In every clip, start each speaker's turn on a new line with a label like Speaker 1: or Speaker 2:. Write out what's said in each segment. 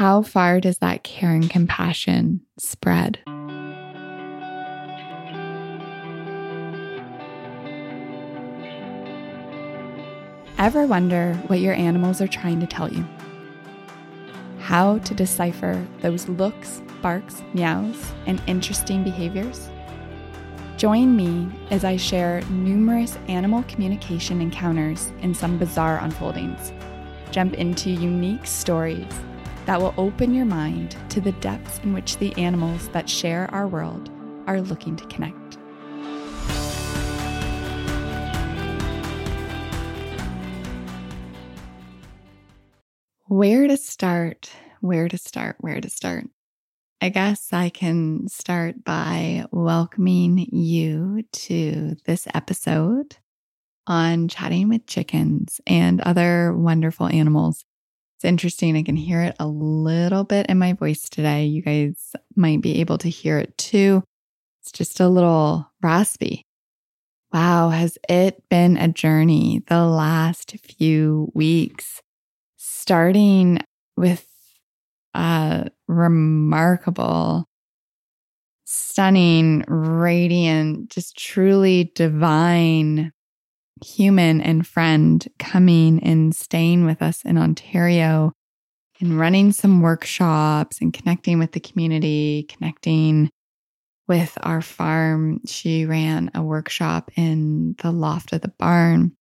Speaker 1: how far does that care and compassion spread? Ever wonder what your animals are trying to tell you? How to decipher those looks, barks, meows, and interesting behaviors? Join me as I share numerous animal communication encounters and some bizarre unfoldings. Jump into unique stories that will open your mind to the depths in which the animals that share our world are looking to connect. Where to start? Where to start? Where to start? I guess I can start by welcoming you to this episode on chatting with chickens and other wonderful animals. It's interesting. I can hear it a little bit in my voice today. You guys might be able to hear it too. It's just a little raspy. Wow, has it been a journey the last few weeks? starting with a remarkable, stunning, radiant, just truly divine human and friend coming and staying with us in Ontario and running some workshops and connecting with the community, connecting with our farm. She ran a workshop in the loft of the barn,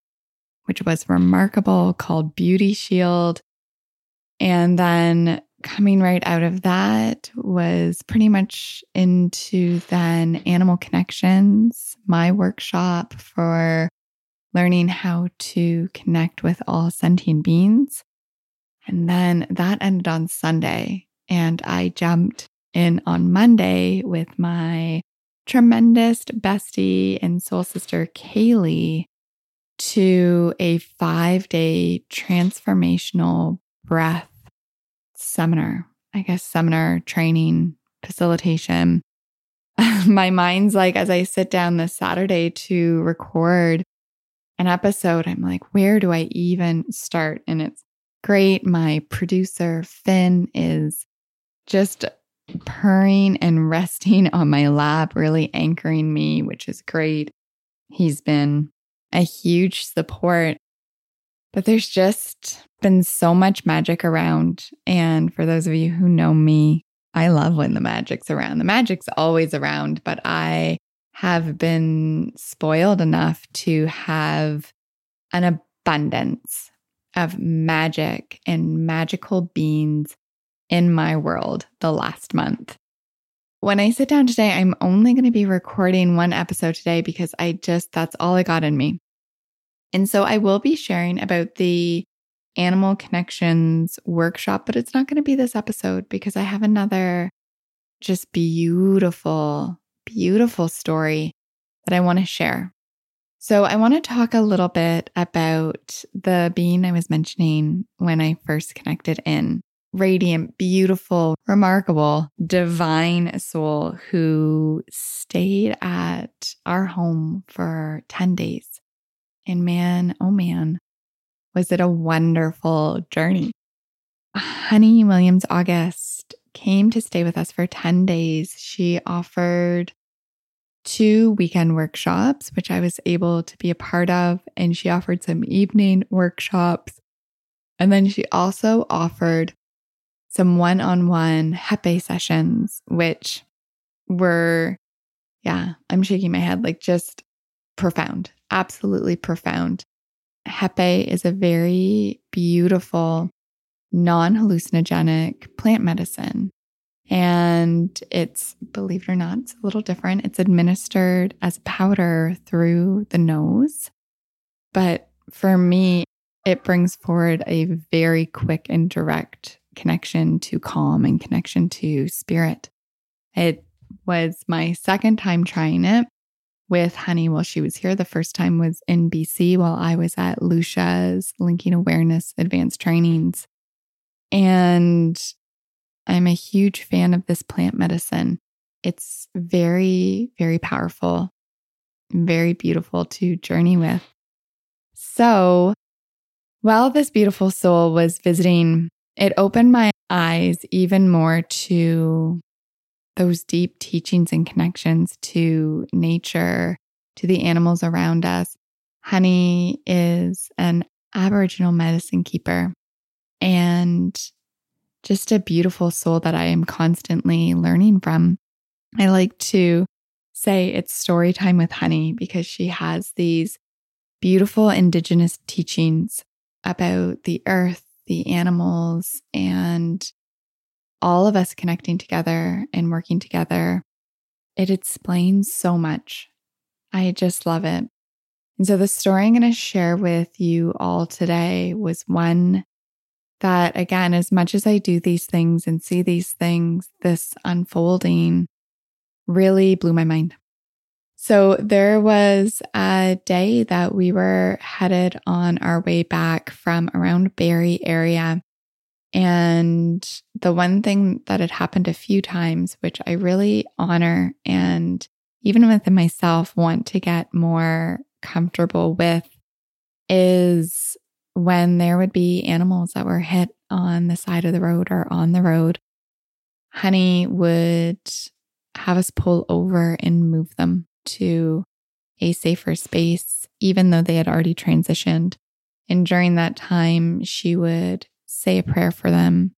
Speaker 1: which was remarkable called Beauty Shield. And then coming right out of that was pretty much into then Animal Connections, my workshop for learning how to connect with all sentient beings. And then that ended on Sunday. And I jumped in on Monday with my tremendous bestie and soul sister, Kaylee, to a five day transformational breath seminar, I guess, seminar training, facilitation. My mind's like, as I sit down this Saturday to record an episode, I'm like, where do I even start? And it's great. My producer, Finn, is just purring and resting on my lap, really anchoring me, which is great. He's been a huge support. But there's just been so much magic around. And for those of you who know me, I love when the magic's around. The magic's always around, but I have been spoiled enough to have an abundance of magic and magical beings in my world the last month. When I sit down today, I'm only going to be recording one episode today because I just, that's all I got in me. And so I will be sharing about the Animal Connections workshop, but it's not going to be this episode because I have another just beautiful, beautiful story that I want to share. So, I want to talk a little bit about the being I was mentioning when I first connected in radiant, beautiful, remarkable, divine soul who stayed at our home for 10 days. And man, oh man, was it a wonderful journey. Honey Williams August came to stay with us for 10 days. She offered two weekend workshops, which I was able to be a part of, and she offered some evening workshops. And then she also offered some one on one Hapé sessions, which were, yeah, I'm shaking my head, like just profound, absolutely profound. Hapé is a very beautiful, non hallucinogenic plant medicine. And it's, believe it or not, it's a little different. It's administered as powder through the nose. But for me, it brings forward a very quick and direct connection to calm and connection to spirit. It was my second time trying it with Honey while she was here. The first time was in BC while I was at Lucia's Linking Awareness Advanced Trainings. And I'm a huge fan of this plant medicine. It's very, very powerful, very beautiful to journey with. So, while this beautiful soul was visiting, it opened my eyes even more to those deep teachings and connections to nature, to the animals around us. Honey is an Aboriginal medicine keeper and just a beautiful soul that I am constantly learning from. I like to say it's story time with Honey because she has these beautiful Indigenous teachings about the earth, the animals, and all of us connecting together and working together. It explains so much. I just love it. And so, the story I'm going to share with you all today was one that, again, as much as I do these things and see these things, this unfolding really blew my mind. So, there was a day that we were headed on our way back from around Barrie area. And the one thing that had happened a few times, which I really honor and even within myself want to get more comfortable with is when there would be animals that were hit on the side of the road or on the road. Honey would have us pull over and move them to a safer space, even though they had already transitioned. And during that time, she would say a prayer for them.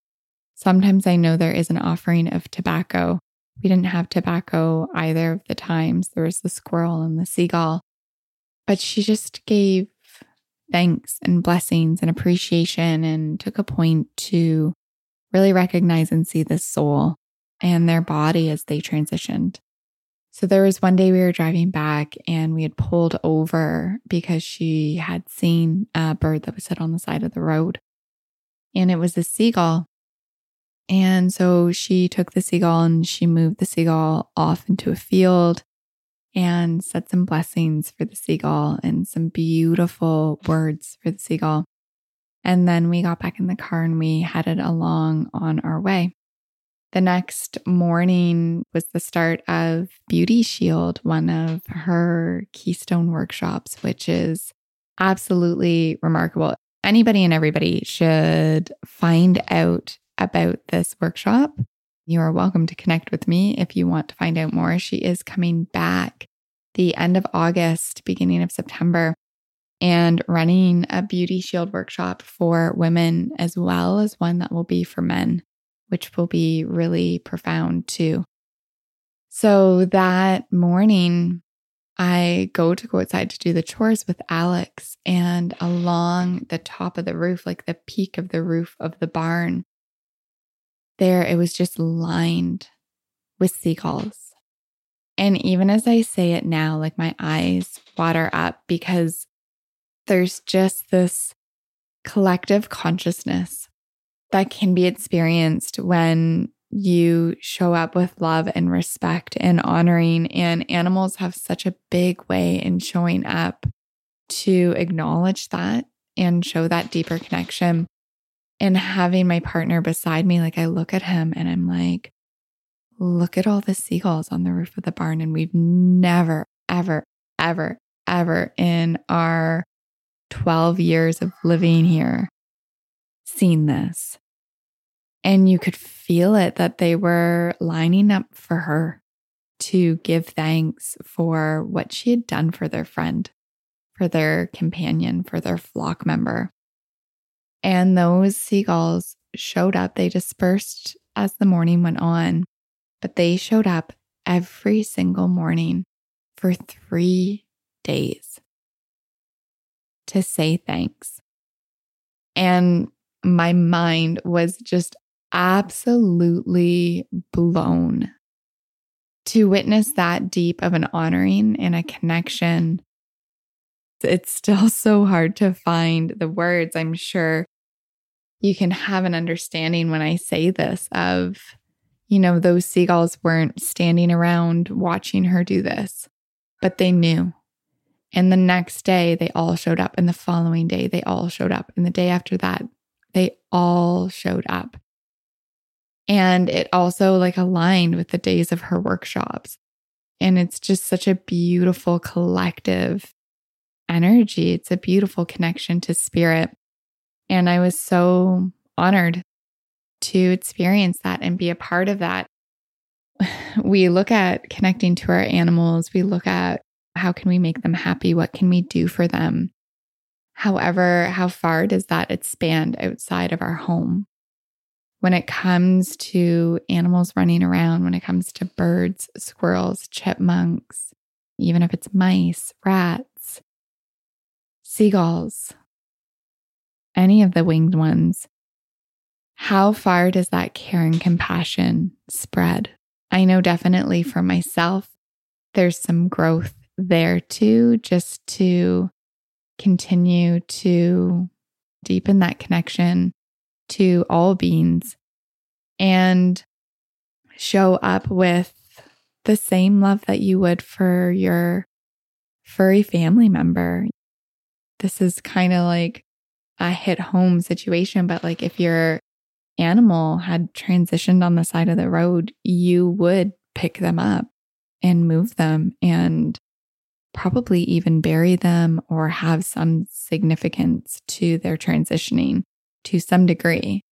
Speaker 1: Sometimes I know there is an offering of tobacco. We didn't have tobacco either of the times. There was the squirrel and the seagull. But she just gave thanks and blessings and appreciation and took a point to really recognize and see the soul and their body as they transitioned. So there was one day we were driving back and we had pulled over because she had seen a bird that was set on the side of the road. And it was a seagull. And so she took the seagull and she moved the seagull off into a field and said some blessings for the seagull and some beautiful words for the seagull. And then we got back in the car and we headed along on our way. The next morning was the start of Beauty Shield, one of her keystone workshops, which is absolutely remarkable. Anybody and everybody should find out about this workshop you are welcome to connect with me if you want to find out more. She is coming back the end of August, beginning of September, and running a beauty shield workshop for women as well as one that will be for men, which will be really profound too. So that morning, I go to go outside to do the chores with Alex, and along the top of the roof, like the peak of the roof of the barn, there it was just lined with seagulls. And even as I say it now, like my eyes water up because there's just this collective consciousness that can be experienced when you show up with love and respect and honoring. And animals have such a big way in showing up to acknowledge that and show that deeper connection and having my partner beside me, like I look at him and I'm like, look at all the seagulls on the roof of the barn. And we've never, ever, ever, ever in our 12 years of living here seen this. And you could feel it that they were lining up for her to give thanks for what she had done for their friend, for their companion, for their flock member. And those seagulls showed up. They dispersed as the morning went on, but they showed up every single morning for three days to say thanks. And my mind was just absolutely blown to witness that deep of an honoring and a connection. It's still so hard to find the words, I'm sure, you can have an understanding when I say this of, you know, those seagulls weren't standing around watching her do this, but they knew. And the next day, they all showed up. And the following day, they all showed up. And the day after that, they all showed up. And it also like aligned with the days of her workshops. And it's just such a beautiful collective energy. It's a beautiful connection to spirit. And I was so honored to experience that and be a part of that. We look at connecting to our animals, we look at how can we make them happy? What can we do for them? However, how far does that expand outside of our home? When it comes to animals running around, when it comes to birds, squirrels, chipmunks, even if it's mice, rats, seagulls, any of the winged ones, how far does that care and compassion spread? I know definitely for myself, there's some growth there too, just to continue to deepen that connection to all beings and show up with the same love that you would for your furry family member. This is kind of like a hit home situation, but like if your animal had transitioned on the side of the road, you would pick them up and move them and probably even bury them or have some significance to their transitioning to some degree.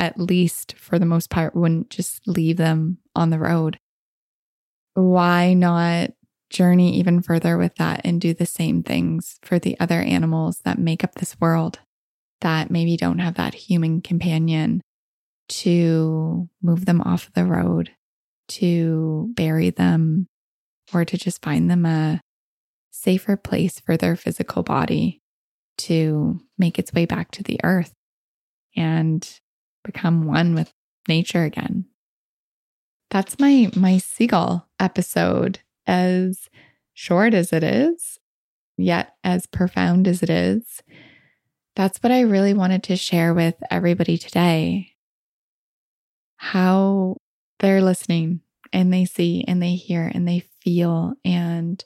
Speaker 1: At least for the most part, wouldn't just leave them on the road. Why not journey even further with that and do the same things for the other animals that make up this world that maybe don't have that human companion to move them off the road, to bury them, or to just find them a safer place for their physical body to make its way back to the earth and become one with nature again. That's my my seagull episode as short as it is, yet as profound as it is. That's what I really wanted to share with everybody today. How they're listening and they see and they hear and they feel and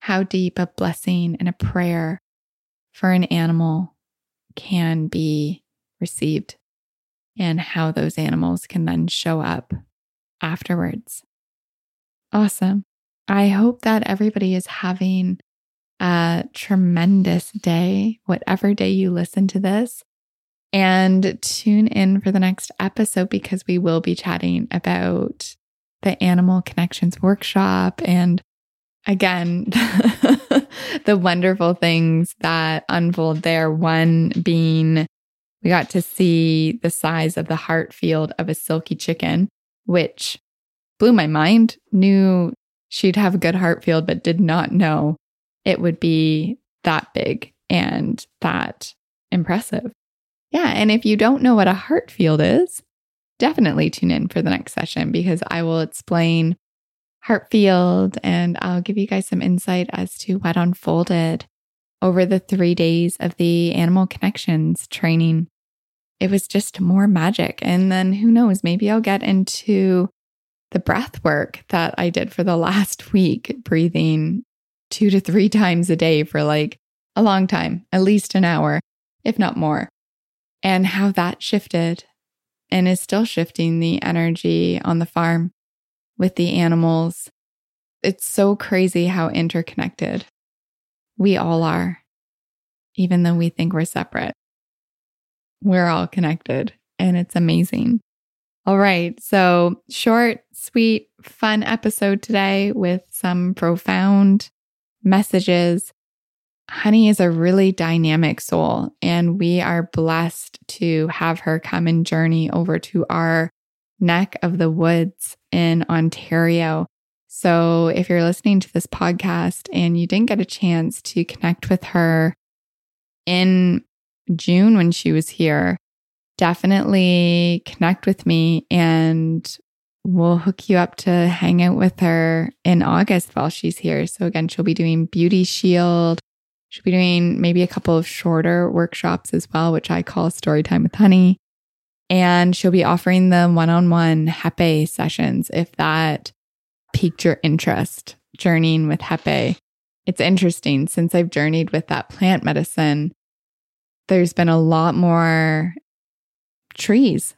Speaker 1: how deep a blessing and a prayer for an animal can be received and how those animals can then show up afterwards. Awesome. I hope that everybody is having a tremendous day, whatever day you listen to this. And tune in for the next episode because we will be chatting about the Animal Connections Workshop and again, the wonderful things that unfold there. One being we got to see the size of the heart field of a silky chicken, which blew my mind. Knew she'd have a good heart field, but did not know it would be that big and that impressive. Yeah. And if you don't know what a heart field is, definitely tune in for the next session because I will explain heart field and I'll give you guys some insight as to what unfolded over the three days of the Animal Connections training. It was just more magic. And then who knows, maybe I'll get into the breath work that I did for the last week, breathing two to three times a day for like a long time, at least an hour, if not more, and how that shifted and is still shifting the energy on the farm with the animals. It's so crazy how interconnected we all are, even though we think we're separate. We're all connected, and it's amazing. All right. So, short, sweet, fun episode today with some profound messages. Honey is a really dynamic soul, and we are blessed to have her come and journey over to our neck of the woods in Ontario. So, if you're listening to this podcast and you didn't get a chance to connect with her in June when she was here, definitely connect with me and we'll hook you up to hang out with her in August while she's here. So, again, she'll be doing Beauty Shield. She'll be doing maybe a couple of shorter workshops as well, which I call Story Time with Honey. And she'll be offering the one on one Hapé sessions if that piqued your interest, journeying with Hapé. It's interesting since I've journeyed with that plant medicine, there's been a lot more trees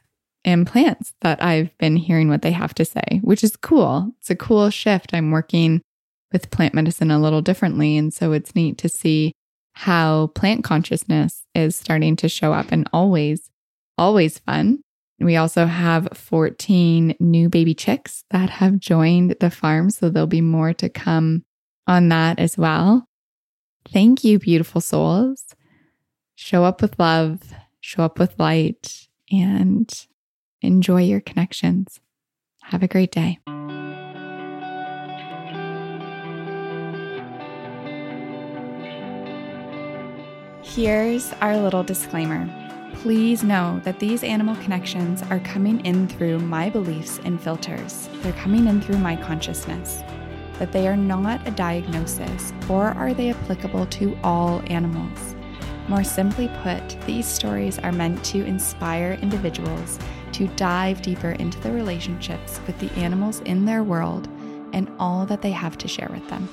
Speaker 1: and plants that I've been hearing what they have to say, which is cool. It's a cool shift. I'm working with plant medicine a little differently. And so it's neat to see how plant consciousness is starting to show up and always always fun We also have 14 new baby chicks that have joined the farm. So there'll be more to come on that as well. Thank you, beautiful souls. Show up with love, show up with light, and enjoy your connections. Have a great day. Here's our little disclaimer. Please know that these animal connections are coming in through my beliefs and filters. They're coming in through my consciousness. That they are not a diagnosis, or are they applicable to all animals. More simply put, these stories are meant to inspire individuals to dive deeper into the relationships with the animals in their world and all that they have to share with them.